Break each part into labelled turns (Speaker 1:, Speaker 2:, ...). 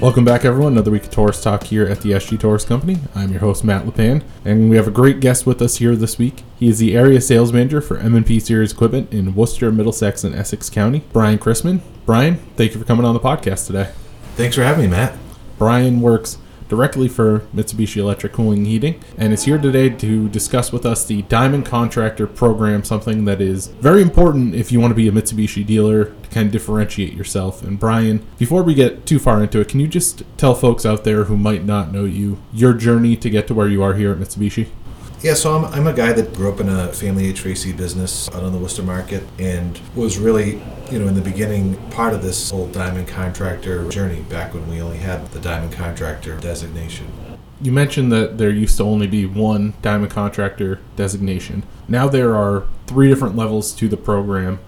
Speaker 1: Welcome back, everyone. Another week of Torrice Talk here at the SG Torrice Company. I'm your host, Matt Lepan, and we have a great guest with us here this week. He is the area sales manager for M&P Series Equipment in Worcester, Middlesex, and Essex County, Brian Chrisman. Brian, thank you for coming on the podcast today.
Speaker 2: Thanks for having me, Matt.
Speaker 1: Brian works directly for Mitsubishi Electric Cooling and Heating and is here today to discuss with us the Diamond Contractor Program, something that is very important if you want to be a Mitsubishi dealer to kind of differentiate yourself. And Brian, before we get too far into it, can you just tell folks out there who might not know you your journey to get to where you are here at Mitsubishi?
Speaker 2: Yeah, so I'm, I'm a guy that grew up in a family HVAC business out on the Worcester market and was really, you know, in the beginning part of this whole diamond contractor journey back when we only had the diamond contractor designation.
Speaker 1: You mentioned that there used to only be one diamond contractor designation. Now there are three different levels to the program.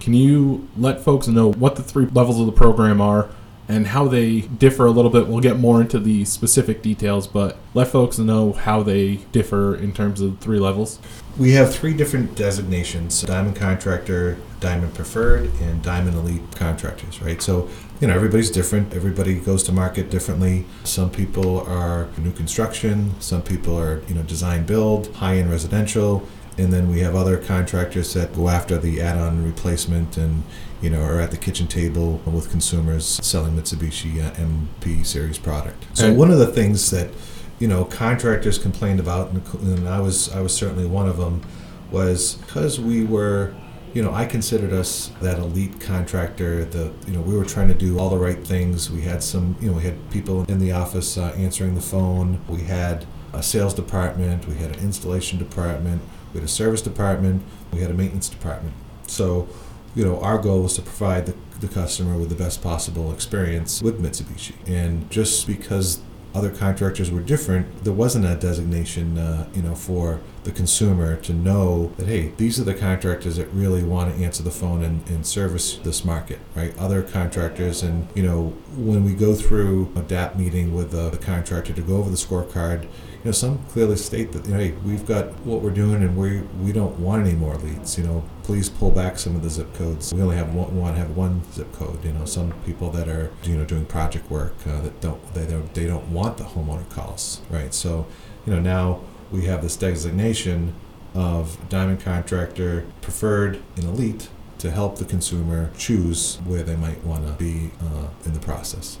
Speaker 1: Can you let folks know what the three levels of the program are and how they differ a little bit. We'll get more into the specific details, but let folks know how they differ in terms of three levels.
Speaker 2: We have three different designations Diamond Contractor, Diamond Preferred, and Diamond Elite contractors, right? So, you know, everybody's different. Everybody goes to market differently. Some people are new construction, some people are, you know, design build, high end residential, and then we have other contractors that go after the add-on replacement and you know are at the kitchen table with consumers selling Mitsubishi uh, MP series product. So and one of the things that you know contractors complained about, and I was I was certainly one of them, was because we were you know, I considered us that elite contractor. The you know, we were trying to do all the right things. We had some, you know, we had people in the office uh, answering the phone. We had a sales department. We had an installation department. We had a service department, we had a maintenance department. So, you know, our goal was to provide the, the customer with the best possible experience with Mitsubishi. And just because other contractors were different, there wasn't a designation, uh, you know, for the consumer to know that hey, these are the contractors that really want to answer the phone and, and service this market, right? Other contractors, and you know, when we go through a DAP meeting with the, the contractor to go over the scorecard, you know, some clearly state that, you know, hey, we've got what we're doing and we we don't want any more leads. You know, please pull back some of the zip codes. We only have one, want to have one zip code. You know, some people that are you know doing project work uh, that don't they don't they don't want the homeowner calls, right? So, you know, now we have this designation of diamond contractor preferred and elite to help the consumer choose where they might want to be uh, in the process.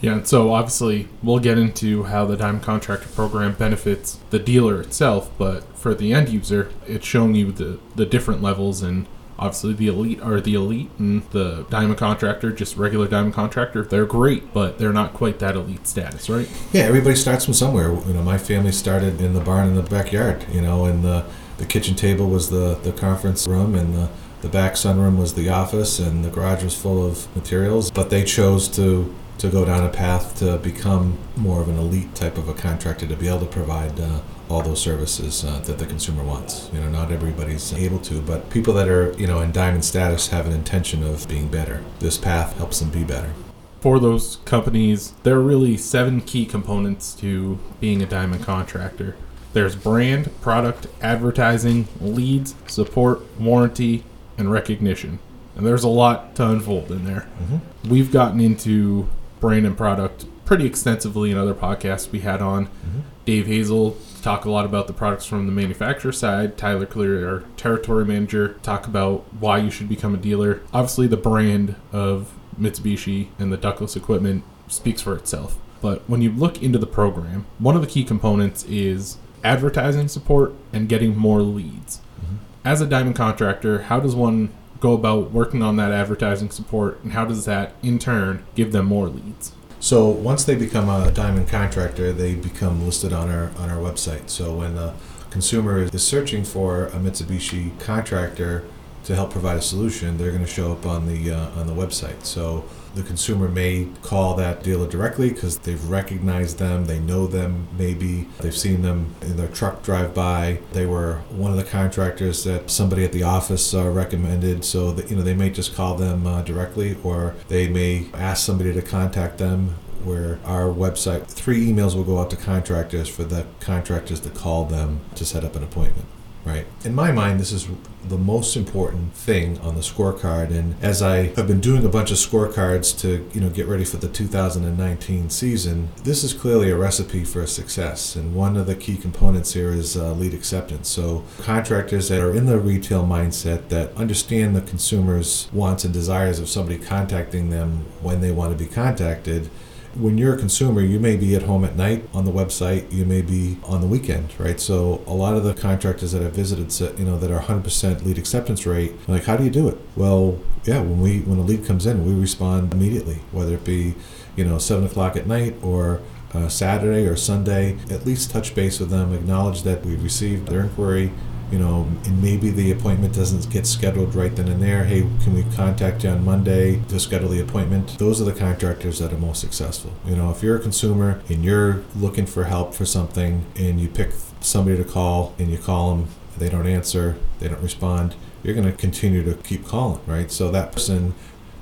Speaker 1: Yeah, so obviously we'll get into how the diamond contractor program benefits the dealer itself, but for the end user, it's showing you the, the different levels and obviously the elite are the elite and the diamond contractor just regular diamond contractor they're great but they're not quite that elite status right?
Speaker 2: Yeah everybody starts from somewhere. You know my family started in the barn in the backyard you know and the, the kitchen table was the, the conference room and the, the back sunroom was the office and the garage was full of materials but they chose to to go down a path to become more of an elite type of a contractor to be able to provide uh, all those services uh, that the consumer wants. You know, not everybody's able to, but people that are, you know, in diamond status have an intention of being better. This path helps them be better.
Speaker 1: For those companies, there are really seven key components to being a diamond contractor. There's brand, product, advertising, leads, support, warranty, and recognition. And there's a lot to unfold in there. Mm-hmm. We've gotten into brand and product pretty extensively in other podcasts we had on. Mm-hmm. Dave Hazel talk a lot about the products from the manufacturer side. Tyler Clear, our territory manager, talk about why you should become a dealer. Obviously, the brand of Mitsubishi and the ductless equipment speaks for itself. But when you look into the program, one of the key components is advertising support and getting more leads. Mm-hmm. As a diamond contractor, how does one go about working on that advertising support, and how does that in turn give them more leads?
Speaker 2: So once they become a diamond contractor, they become listed on our on our website. So when a consumer is searching for a Mitsubishi contractor to help provide a solution, they're going to show up on the uh, on the website. So the consumer may call that dealer directly because they've recognized them, they know them, maybe they've seen them in their truck drive by. They were one of the contractors that somebody at the office uh, recommended, so that you know they may just call them uh, directly, or they may ask somebody to contact them. Where our website, three emails will go out to contractors for the contractors to call them to set up an appointment right? In my mind, this is the most important thing on the scorecard. And as I have been doing a bunch of scorecards to, you know, get ready for the 2019 season, this is clearly a recipe for success. And one of the key components here is uh, lead acceptance. So contractors that are in the retail mindset that understand the consumer's wants and desires of somebody contacting them when they want to be contacted when you're a consumer, you may be at home at night on the website, you may be on the weekend, right? So a lot of the contractors that I've visited, you know, that are 100% lead acceptance rate, like, how do you do it? Well, yeah, when we when a lead comes in, we respond immediately, whether it be, you know, seven o'clock at night or uh, Saturday or Sunday. At least touch base with them, acknowledge that we've received their inquiry, you know, and maybe the appointment doesn't get scheduled right then and there. Hey, can we contact you on Monday to schedule the appointment? Those are the contractors that are most successful. You know, if you're a consumer and you're looking for help for something and you pick somebody to call and you call them, they don't answer, they don't respond, you're going to continue to keep calling, right? So that person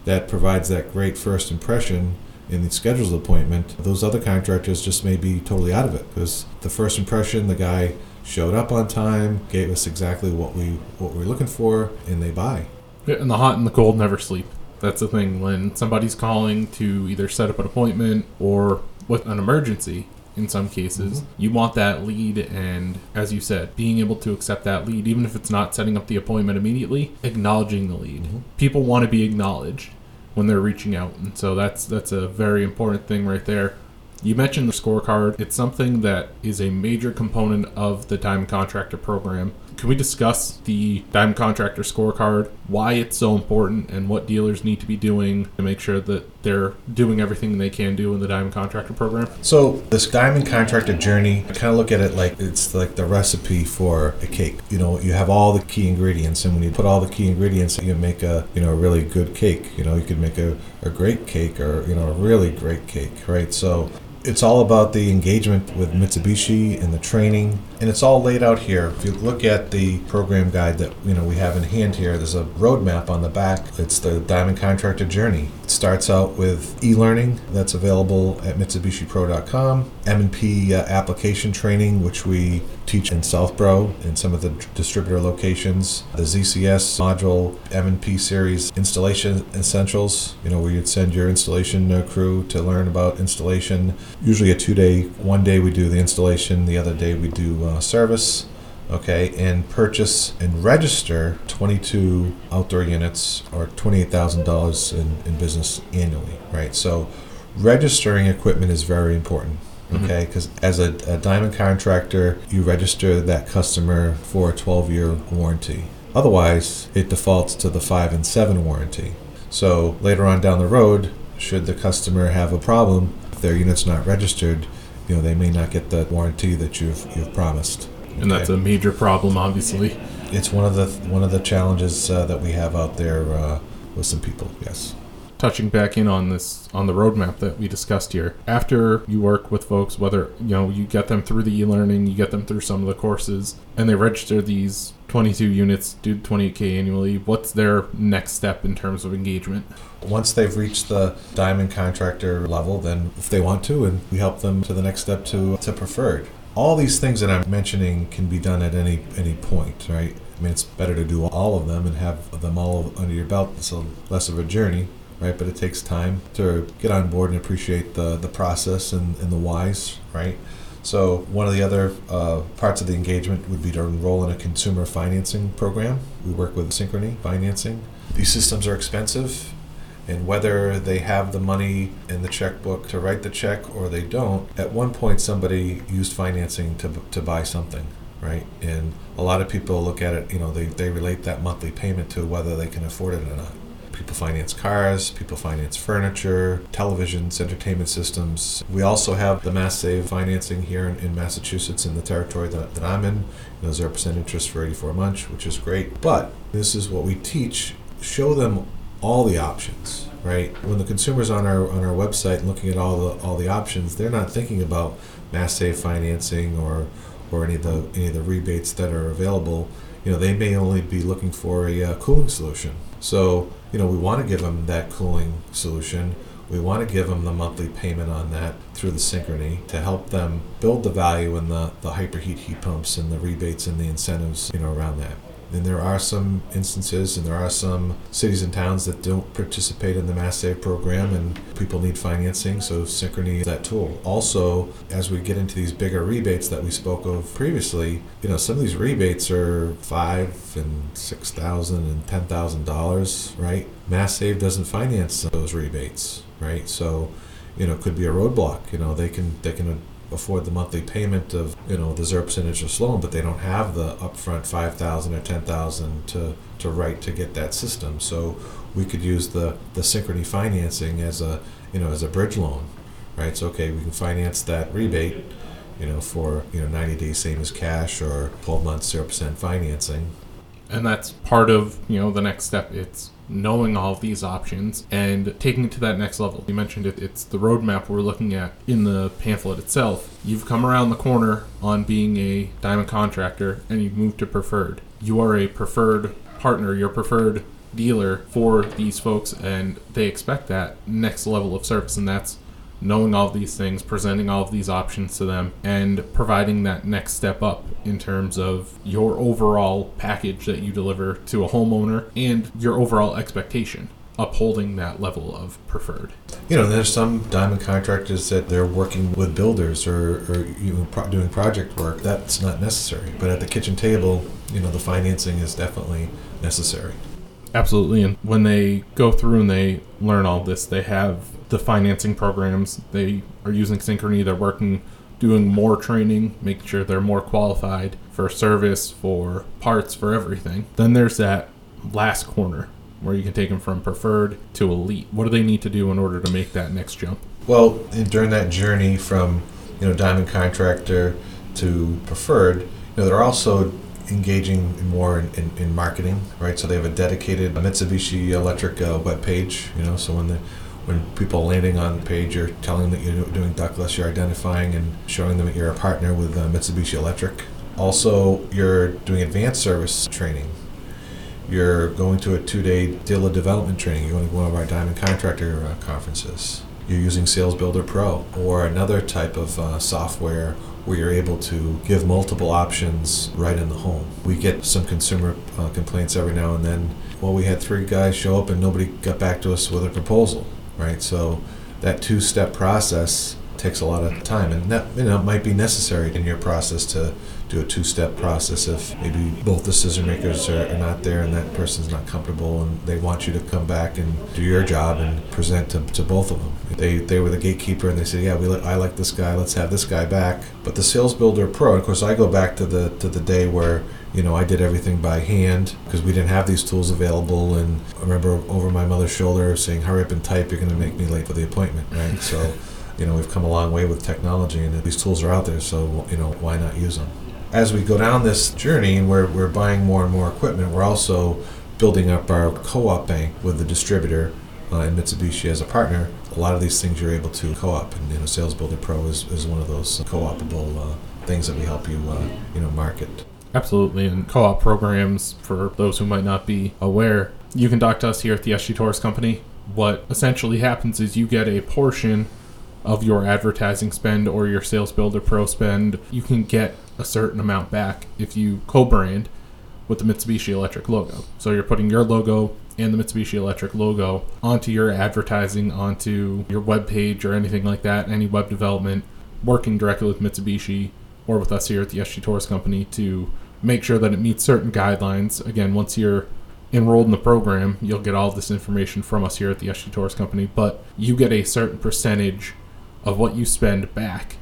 Speaker 2: that provides that great first impression in the scheduled appointment, those other contractors just may be totally out of it because the first impression, the guy showed up on time, gave us exactly what we what we are looking for, and they buy.
Speaker 1: Yeah, and the hot and the cold never sleep. That's the thing. When somebody's calling to either set up an appointment or with an emergency, in some cases, mm-hmm. you want that lead, and as you said, being able to accept that lead, even if it's not setting up the appointment immediately, acknowledging the lead. Mm-hmm. People want to be acknowledged when they're reaching out, and so that's that's a very important thing right there. You mentioned the scorecard. It's something that is a major component of the Diamond Contractor program. Can we discuss the Diamond Contractor scorecard, why it's so important, and what dealers need to be doing to make sure that they're doing everything they can do in the Diamond Contractor program?
Speaker 2: So, this Diamond Contractor journey, I kind of look at it like it's like the recipe for a cake. You know, you have all the key ingredients, and when you put all the key ingredients, you make a you know a really good cake. You know, you could make a, a great cake or you know a really great cake, right? So it's all about the engagement with Mitsubishi and the training, and it's all laid out here. If you look at the program guide that you know we have in hand here, there's a roadmap on the back. It's the Diamond Contractor Journey. It starts out with e-learning that's available at MitsubishiPro.com, M&P uh, application training, which we teach in Southborough in some of the distributor locations. The ZCS module M&P series installation essentials, you know, where you'd send your installation uh, crew to learn about installation. Usually a two-day, one day we do the installation, the other day we do uh, service. Okay, and purchase and register 22 outdoor units or $28,000 in, in business annually, right? So registering equipment is very important. Mm-hmm. Okay, because mm-hmm. as a, a diamond contractor, you register that customer for a 12 year warranty. Otherwise, it defaults to the 5 and 7 warranty. So later on down the road, should the customer have a problem, if their unit's not registered, you know, they may not get the warranty that you've you've promised.
Speaker 1: Okay? And that's a major problem, obviously.
Speaker 2: It's one of the one of the challenges uh, that we have out there uh, with some people. Yes
Speaker 1: touching back in on this on the roadmap that we discussed here. After you work with folks whether you know you get them through the e-learning you get them through some of the courses and they register these 22 units do 28k annually what's their next step in terms of engagement?
Speaker 2: Once they've reached the diamond contractor level then if they want to and we help them to the next step to to preferred. All these things that i'm mentioning can be done at any any point right? I mean, it's better to do all of them and have them all under your belt. It's less of a journey right? But it takes time to get on board and appreciate the, the process and, and the whys, right? So one of the other uh, parts of the engagement would be to enroll in a consumer financing program. We work with Synchrony Financing. These systems are expensive, and whether they have the money in the checkbook to write the check or they don't, at one point somebody used financing to, to buy something, right? And a lot of people look at it, you know, they, they relate that monthly payment to whether they can afford it or not. People finance cars, people finance furniture, televisions, entertainment systems. We also have the Mass Save financing here in, in Massachusetts in the territory that, that I'm in. You know, 0% interest for 84 months, which is great. But this is what we teach show them all the options right when the consumers on our on our website looking at all the all the options they're not thinking about mass save financing or or any of the any of the rebates that are available you know they may only be looking for a uh, cooling solution so you know, we want to give them that cooling solution. We want to give them the monthly payment on that through the synchrony to help them build the value in the, the hyperheat heat pumps and the rebates and the incentives, you know, around that. And there are some instances and there are some cities and towns that don't participate in the Mass Save program and people need financing, so Synchrony is that tool. Also, as we get into these bigger rebates that we spoke of previously, you know, some of these rebates are five and six thousand and ten thousand dollars, right? Mass Save doesn't finance those rebates, right? So, you know, it could be a roadblock. You know, they can they can afford the monthly payment of you know the zero percent interest loan, but they don't have the upfront five thousand or ten thousand to to write to get that system. So we could use the the synchrony financing as a you know as a bridge loan, right? So okay, we can finance that rebate, you know, for you know ninety days same as cash or twelve months zero percent financing.
Speaker 1: And that's part of you know the next step. It's knowing all of these options and taking it to that next level. You mentioned it, it's the roadmap we're looking at in the pamphlet itself. You've come around the corner on being a diamond contractor and you've moved to preferred. You are a preferred partner, your preferred dealer for these folks, and they expect that next level of service, and that's knowing all of these things, presenting all of these options to them, and providing that next step up in terms of your overall package that you deliver to a homeowner and your overall expectation. Upholding that level of preferred.
Speaker 2: You know, there's some diamond contractors that they're working with builders or, or you know, pro- doing project work. That's not necessary. But at the kitchen table, you know, the financing is definitely necessary.
Speaker 1: Absolutely. And when they go through and they learn all this, they have the financing programs. They are using Synchrony. They're working, doing more training, making sure they're more qualified for service, for parts, for everything. Then there's that last corner where you can take them from preferred to elite. What do they need to do in order to make that next jump?
Speaker 2: Well, during that journey from you know diamond contractor to preferred, you know they're also engaging more in, in, in marketing, right? So they have a dedicated Mitsubishi Electric uh, web page, you know. So when the when people landing on the page, you're telling them that you're doing ductless, you're identifying and showing them that you're a partner with uh, Mitsubishi Electric. Also, you're doing advanced service training. You're going to a two-day dealer development training. You're going to one of our diamond contractor uh, conferences. You're using Sales Builder Pro or another type of uh, software where you're able to give multiple options right in the home. We get some consumer uh, complaints every now and then. Well, we had three guys show up and nobody got back to us with a proposal, right? So that two-step process takes a lot of time, and that you know might be necessary in your process to do a two-step process if maybe both decision makers are, are not there and that person's not comfortable and they want you to come back and do your job and present to, to both of them. They they were the gatekeeper and they said yeah we li- I like this guy. Let's have this guy back. But the sales builder pro of course I go back to the to the day where you know I did everything by hand because we didn't have these tools available and I remember over my mother's shoulder saying hurry up and type you're going to make me late for the appointment right so you know we've come a long way with technology and these tools are out there so you know why not use them as we go down this journey and we're, we're buying more and more equipment, we're also building up our co-op bank with the distributor uh, and Mitsubishi as a partner. A lot of these things you're able to co-op, and you know, Sales Builder Pro is, is one of those co-opable uh, things that we help you uh, you know market.
Speaker 1: Absolutely, and co-op programs for those who might not be aware, you can talk to us here at the SG Torrice Company. What essentially happens is you get a portion of your advertising spend or your Sales Builder Pro spend. You can get a certain amount back if you co-brand with the Mitsubishi Electric logo. So you're putting your logo and the Mitsubishi Electric logo onto your advertising, onto your web page or anything like that, any web development, working directly with Mitsubishi or with us here at the SG Torrice Company to make sure that it meets certain guidelines. Again, once you're enrolled in the program, you'll get all this information from us here at the SG Torrice Company, but you get a certain percentage of what you spend back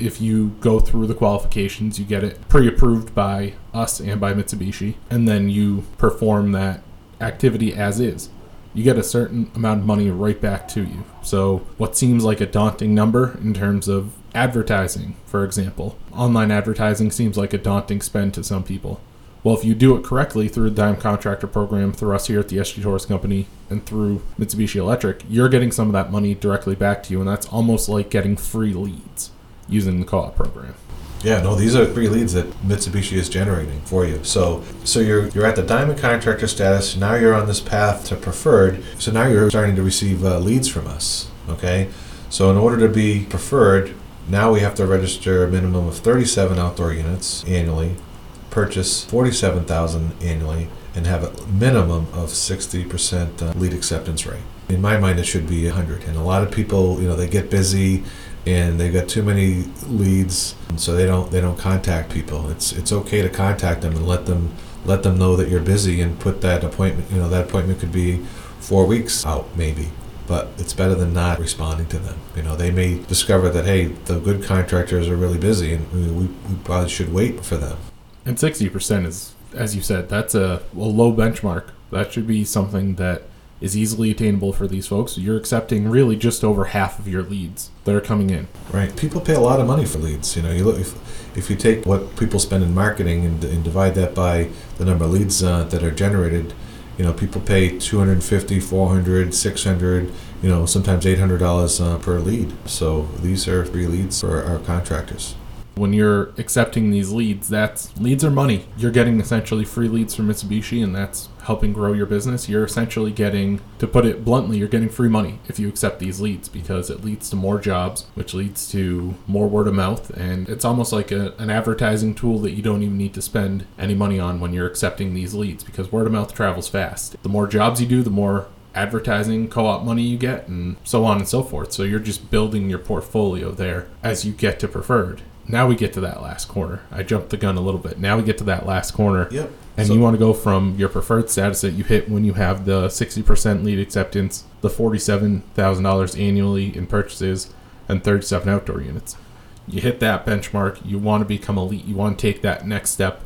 Speaker 1: if you go through the qualifications, you get it pre approved by us and by Mitsubishi, and then you perform that activity as is. You get a certain amount of money right back to you. So, what seems like a daunting number in terms of advertising, for example, online advertising seems like a daunting spend to some people. Well, if you do it correctly through the Diamond Contractor Program, through us here at the SG Torrice Company, and through Mitsubishi Electric, you're getting some of that money directly back to you, and that's almost like getting free leads using the co-op program.
Speaker 2: Yeah, no, these are free leads that Mitsubishi is generating for you. So, so you're you're at the diamond contractor status. Now you're on this path to preferred. So now you're starting to receive uh, leads from us, Okay, so in order to be preferred, now we have to register a minimum of 37 outdoor units annually, purchase 47,000 annually, and have a minimum of 60% uh, lead acceptance rate. In my mind, it should be 100. And a lot of people, you know, they get busy and they've got too many leads, so they don't they don't contact people. It's it's okay to contact them and let them let them know that you're busy and put that appointment. You know, that appointment could be four weeks out maybe but it's better than not responding to them. You know, they may discover that hey, the good contractors are really busy, and we, we, we probably should wait for them.
Speaker 1: And sixty percent is, as you said, that's a, a low benchmark. That should be something that is easily attainable for these folks. You're accepting really just over half of your leads that are coming in.
Speaker 2: Right. People pay a lot of money for leads. You know, you look if, if you take what people spend in marketing and, and divide that by the number of leads uh, that are generated, you know, people pay 250, 400, 600, you know, sometimes $800 uh, per lead. So these are free leads for our contractors.
Speaker 1: When you're accepting these leads, that's leads are money. You're getting essentially free leads from Mitsubishi, and that's helping grow your business. You're essentially getting, to put it bluntly, you're getting free money if you accept these leads because it leads to more jobs, which leads to more word of mouth. And it's almost like a, an advertising tool that you don't even need to spend any money on when you're accepting these leads because word of mouth travels fast. The more jobs you do, the more advertising co-op money you get and so on and so forth so you're just building your portfolio there as you get to preferred now we get to that last corner. I jumped the gun a little bit. Now we get to that last corner.
Speaker 2: Yep.
Speaker 1: And
Speaker 2: So-
Speaker 1: you want to go from your preferred status that you hit when you have the 60% lead acceptance, the $47,000 annually in purchases, and 37 outdoor units. You hit that benchmark. You want to become elite. You want to take that next step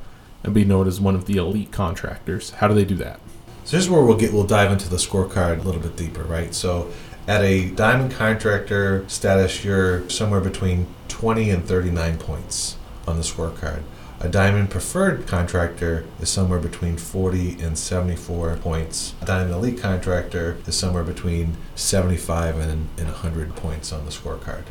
Speaker 1: and be known as one of the elite contractors. How do they do that?
Speaker 2: So here's where we'll get we'll dive into the scorecard a little bit deeper, right? So at a diamond contractor status, you're somewhere between 20 and 39 points on the scorecard. A diamond preferred contractor is somewhere between 40 and 74 points. A diamond elite contractor is somewhere between 75 and, and 100 points on the scorecard.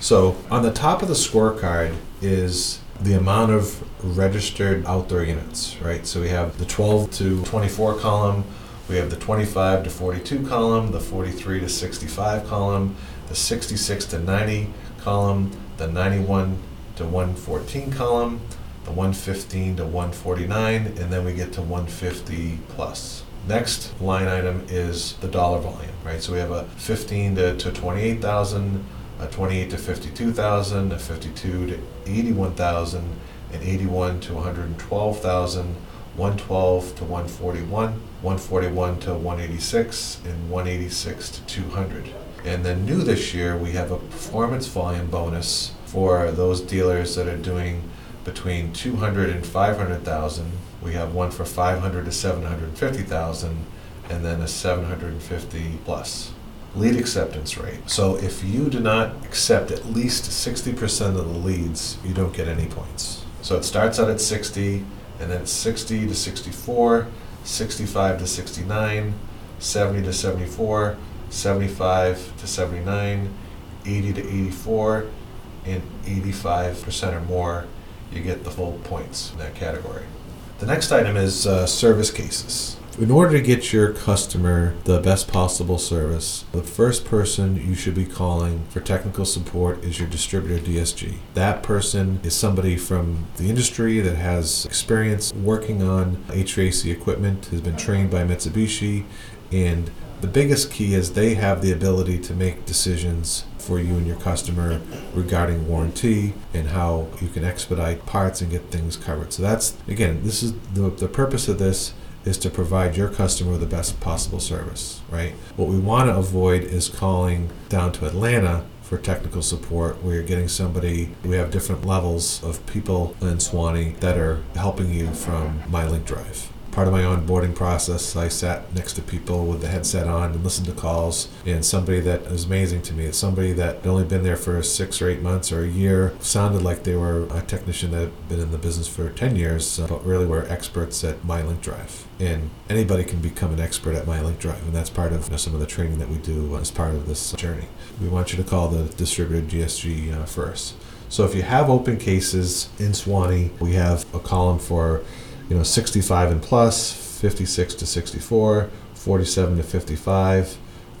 Speaker 2: So on the top of the scorecard is the amount of registered outdoor units, right? So we have the 12 to 24 column, we have the 25 to 42 column, the 43 to 65 column, the 66 to 90 column, the 91 to 114 column, the 115 to 149, and then we get to 150 plus. Next line item is the dollar volume, right? So we have a 15 to, to 28,000, a 28 to 52,000, a 52 to 81,000, an 81 to 112,000, 112 to 141, 141 to 186, and 186 to 200. And then new this year, we have a performance volume bonus for those dealers that are doing between 200 and 500,000. We have one for 500 to 750,000, and then a 750 plus lead acceptance rate. So if you do not accept at least 60% of the leads, you don't get any points. So it starts out at 60, and then 60 to 64, 65 to 69, 70 to 74, 75 to 79, 80 to 84, and 85% or more, you get the full points in that category. The next item is uh, service cases. In order to get your customer the best possible service, the first person you should be calling for technical support is your distributor DSG. That person is somebody from the industry that has experience working on HVAC equipment, has been trained by Mitsubishi, and the biggest key is they have the ability to make decisions for you and your customer regarding warranty and how you can expedite parts and get things covered. So that's again, this is the the purpose of this is to provide your customer the best possible service, right? What we want to avoid is calling down to Atlanta for technical support where you're getting somebody we have different levels of people in Suwanee that are helping you from MyLink Drive part of my onboarding process, I sat next to people with the headset on and listened to calls. And somebody that was amazing to me, somebody that had only been there for six or eight months or a year, sounded like they were a technician that had been in the business for 10 years, uh, but really were experts at MyLink Drive. And anybody can become an expert at MyLink Drive, and that's part of you know, some of the training that we do as part of this journey. We want you to call the distributed GSG uh, first. So if you have open cases in Suwanee, we have a column for you know 65 and plus 56 to 64 47 to 55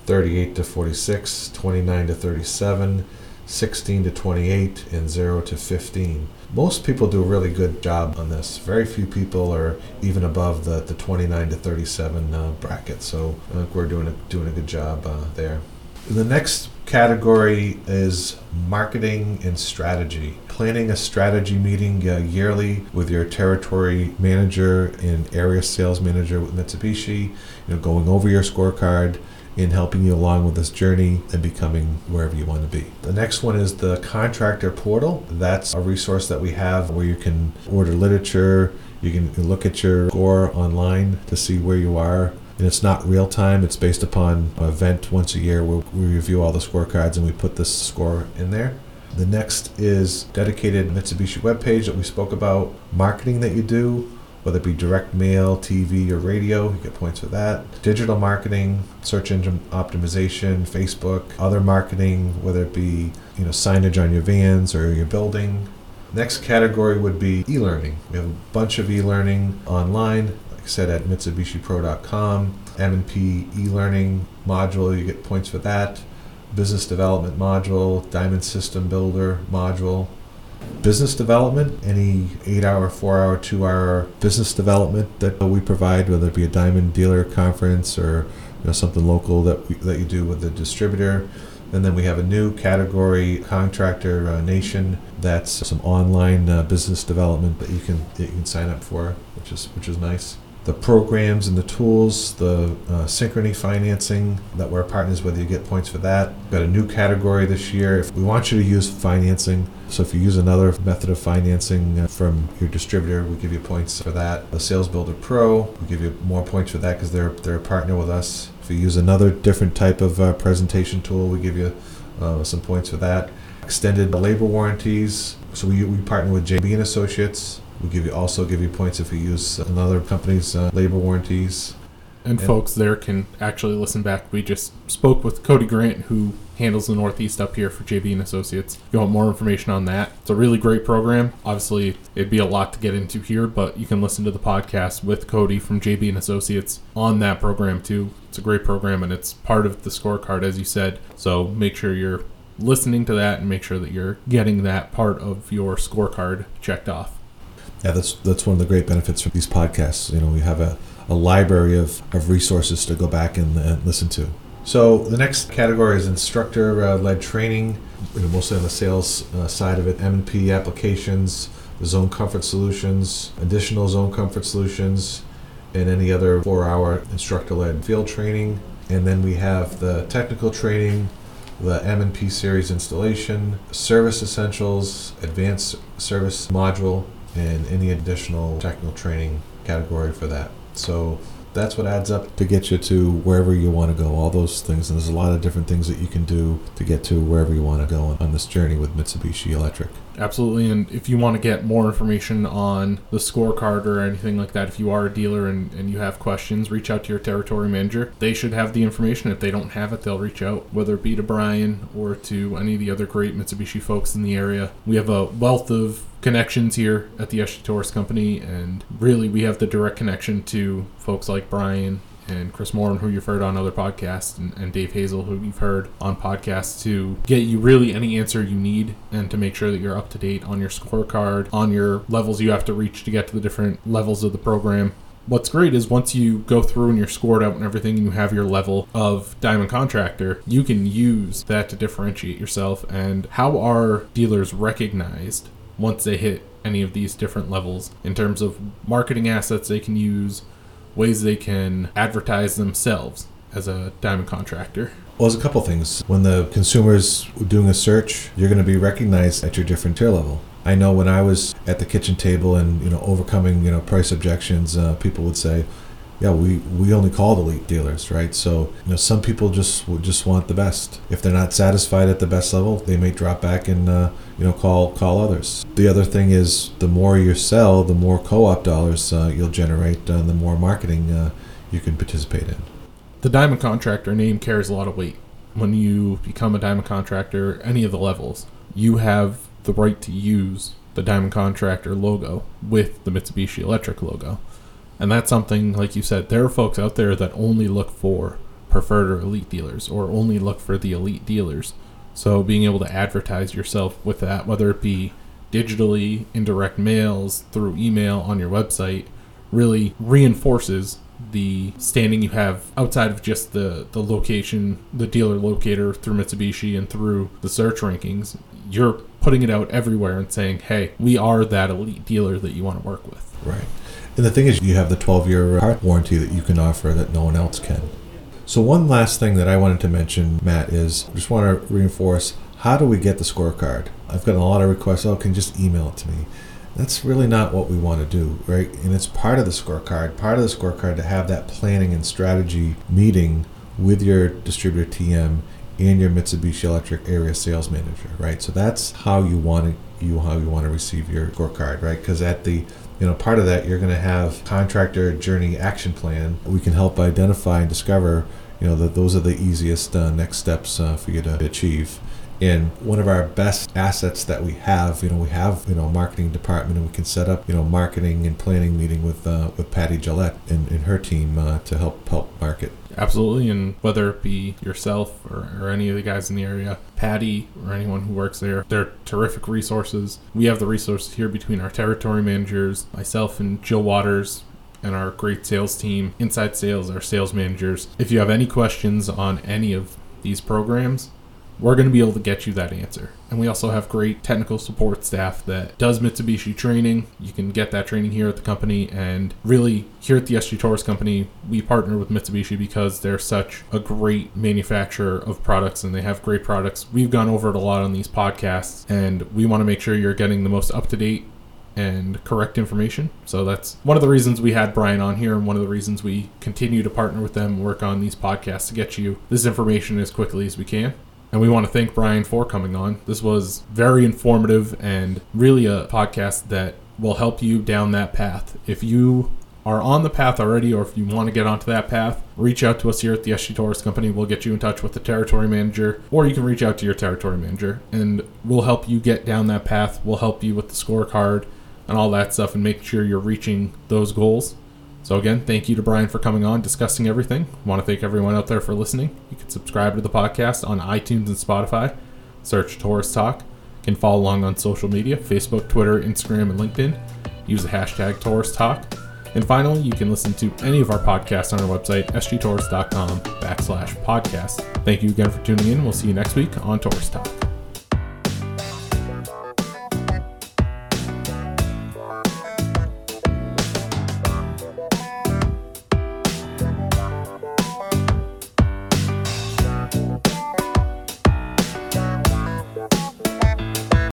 Speaker 2: 38 to 46, 29 to 37, 16 to 28, and 0 to 15. Most people do a really good job on this. Very few people are even above the, the 29 to 37 uh, bracket, so I think we're doing a, doing a good job uh, there. The next category is marketing and strategy. Planning a strategy meeting uh, yearly with your territory manager and area sales manager with Mitsubishi, you know, going over your scorecard and helping you along with this journey and becoming wherever you want to be. The next one is the contractor portal. That's a resource that we have where you can order literature, you can look at your score online to see where you are and it's not real time. It's based upon an event once a year where we review all the scorecards and we put this score in there. The next is dedicated Mitsubishi webpage that we spoke about, marketing that you do, whether it be direct mail, TV, or radio, you get points for that. Digital marketing, search engine optimization, Facebook, other marketing, whether it be you know signage on your vans or your building. Next category would be e-learning. We have a bunch of e-learning online said at mitsubishipro.com. M&P e-learning module, you get points for that. Business development module, Diamond System Builder module. Business development, any eight hour, four hour, two hour business development that we provide, whether it be a Diamond dealer conference or you know, something local that, we, that you do with the distributor. And then we have a new category, Contractor uh, Nation. That's some online uh, business development that you can that you can sign up for, which is which is nice the programs and the tools, the uh, synchrony financing that we're partners with, you get points for that. Got a new category this year. If we want you to use financing, so if you use another method of financing uh, from your distributor, we give you points for that. The Sales Builder Pro, we give you more points for that because they're they're a partner with us. If you use another different type of uh, presentation tool, we give you uh, some points for that. Extended labor warranties. So we, we partner with JB and Associates we give you also give you points if you use another company's uh, labor warranties.
Speaker 1: And, and folks there can actually listen back. We just spoke with Cody Grant, who handles the Northeast up here for JB and Associates. If you want more information on that, it's a really great program. Obviously, it'd be a lot to get into here, but you can listen to the podcast with Cody from JB and Associates on that program too. It's a great program and it's part of the scorecard, as you said. So make sure you're listening to that and make sure that you're getting that part of your scorecard checked off.
Speaker 2: Yeah, that's that's one of the great benefits from these podcasts. You know, we have a, a library of, of resources to go back and, and listen to. So the next category is instructor-led uh, training, you know, mostly on the sales uh, side of it. M&P applications, zone comfort solutions, additional zone comfort solutions, and any other four-hour instructor-led field training. And then we have the technical training, the M&P series installation, service essentials, advanced service module, and any additional technical training category for that. So that's what adds up to get you to wherever you want to go, all those things. And there's a lot of different things that you can do to get to wherever you want to go on, this journey with Mitsubishi Electric.
Speaker 1: Absolutely. And if you want to get more information on the scorecard or anything like that, if you are a dealer and, and you have questions, reach out to your territory manager. They should have the information. If they don't have it, they'll reach out, whether it be to Brian or to any of the other great Mitsubishi folks in the area. We have a wealth of connections here at the Torrice Company, and really we have the direct connection to folks like Brian and Chris Moran, who you've heard on other podcasts, and, and, Dave Hazel, who you've heard on podcasts, to get you really any answer you need and to make sure that you're up to date on your scorecard, on your levels you have to reach to get to the different levels of the program. What's great is once you go through and you're scored out and everything and you have your level of diamond contractor, you can use that to differentiate yourself. And how are dealers recognized once they hit any of these different levels in terms of marketing assets they can use, ways they can advertise themselves as a diamond contractor.
Speaker 2: Well, there's a couple things. When the consumer's doing a search, you're going to be recognized at your different tier level. I know when I was at the kitchen table and you know overcoming you know price objections, uh, people would say, yeah, we, we only call the elite dealers, right? So you know, some people just just want the best. If they're not satisfied at the best level, they may drop back and uh, you know call call others. The other thing is, the more you sell, the more co-op dollars uh, you'll generate, uh, the more marketing uh, you can participate in.
Speaker 1: The diamond contractor name carries a lot of weight. When you become a diamond contractor, any of the levels, you have the right to use the diamond contractor logo with the Mitsubishi Electric logo. And that's something, like you said, there are folks out there that only look for preferred or elite dealers or only look for the elite dealers. So being able to advertise yourself with that, whether it be digitally, in direct mails, through email, on your website, really reinforces the standing you have outside of just the, the location, the dealer locator through Mitsubishi and through the search rankings. You're putting it out everywhere and saying, hey, we are that elite dealer that you want to work with.
Speaker 2: Right. And the thing is, you have the 12 year part uh, warranty that you can offer that no one else can. So, one last thing that I wanted to mention, Matt, is I just want to reinforce how do we get the scorecard? I've gotten a lot of requests, oh, can you just email it to me? That's really not what we want to do, right? And it's part of the scorecard, part of the scorecard to have that planning and strategy meeting with your distributor TM and your Mitsubishi Electric area sales manager, right? So that's how you want to you how you want to receive your scorecard, right? Because at the you know part of that you're going to have contractor journey action plan. We can help identify and discover you know that those are the easiest uh, next steps uh, for you to achieve and one of our best assets that we have you know we have you know a marketing department and we can set up you know marketing and planning meeting with uh, with patty gillette and, and her team uh, to help help market
Speaker 1: Absolutely, and whether it be yourself or, or any of the guys in the area, Patty or anyone who works there, they're terrific resources. We have the resources here between our territory managers, myself and Jill Waters, and our great sales team, inside sales, our sales managers. If you have any questions on any of these programs, we're going to be able to get you that answer. And we also have great technical support staff that does Mitsubishi training. You can get that training here at the company. And really, here at the SG Torrice Company, we partner with Mitsubishi because they're such a great manufacturer of products and they have great products. We've gone over it a lot on these podcasts, and we want to make sure you're getting the most up to date and correct information. So that's one of the reasons we had Brian on here, and one of the reasons we continue to partner with them, and work on these podcasts to get you this information as quickly as we can. And we want to thank Brian for coming on. This was very informative and really a podcast that will help you down that path. If you are on the path already, or if you want to get onto that path, reach out to us here at the SG Torrice Company. We'll get you in touch with the territory manager, or you can reach out to your territory manager, and we'll help you get down that path. We'll help you with the scorecard and all that stuff, and make sure you're reaching those goals. So again, thank you to Brian for coming on, discussing everything. I want to thank everyone out there for listening. You can subscribe to the podcast on iTunes and Spotify. Search Torrice Talk. You can follow along on social media, Facebook, Twitter, Instagram, and LinkedIn. Use the hashtag Torrice Talk. And finally, you can listen to any of our podcasts on our website, sgtorrice.com backslash podcast. Thank you again for tuning in. We'll see you next week on Torrice Talk.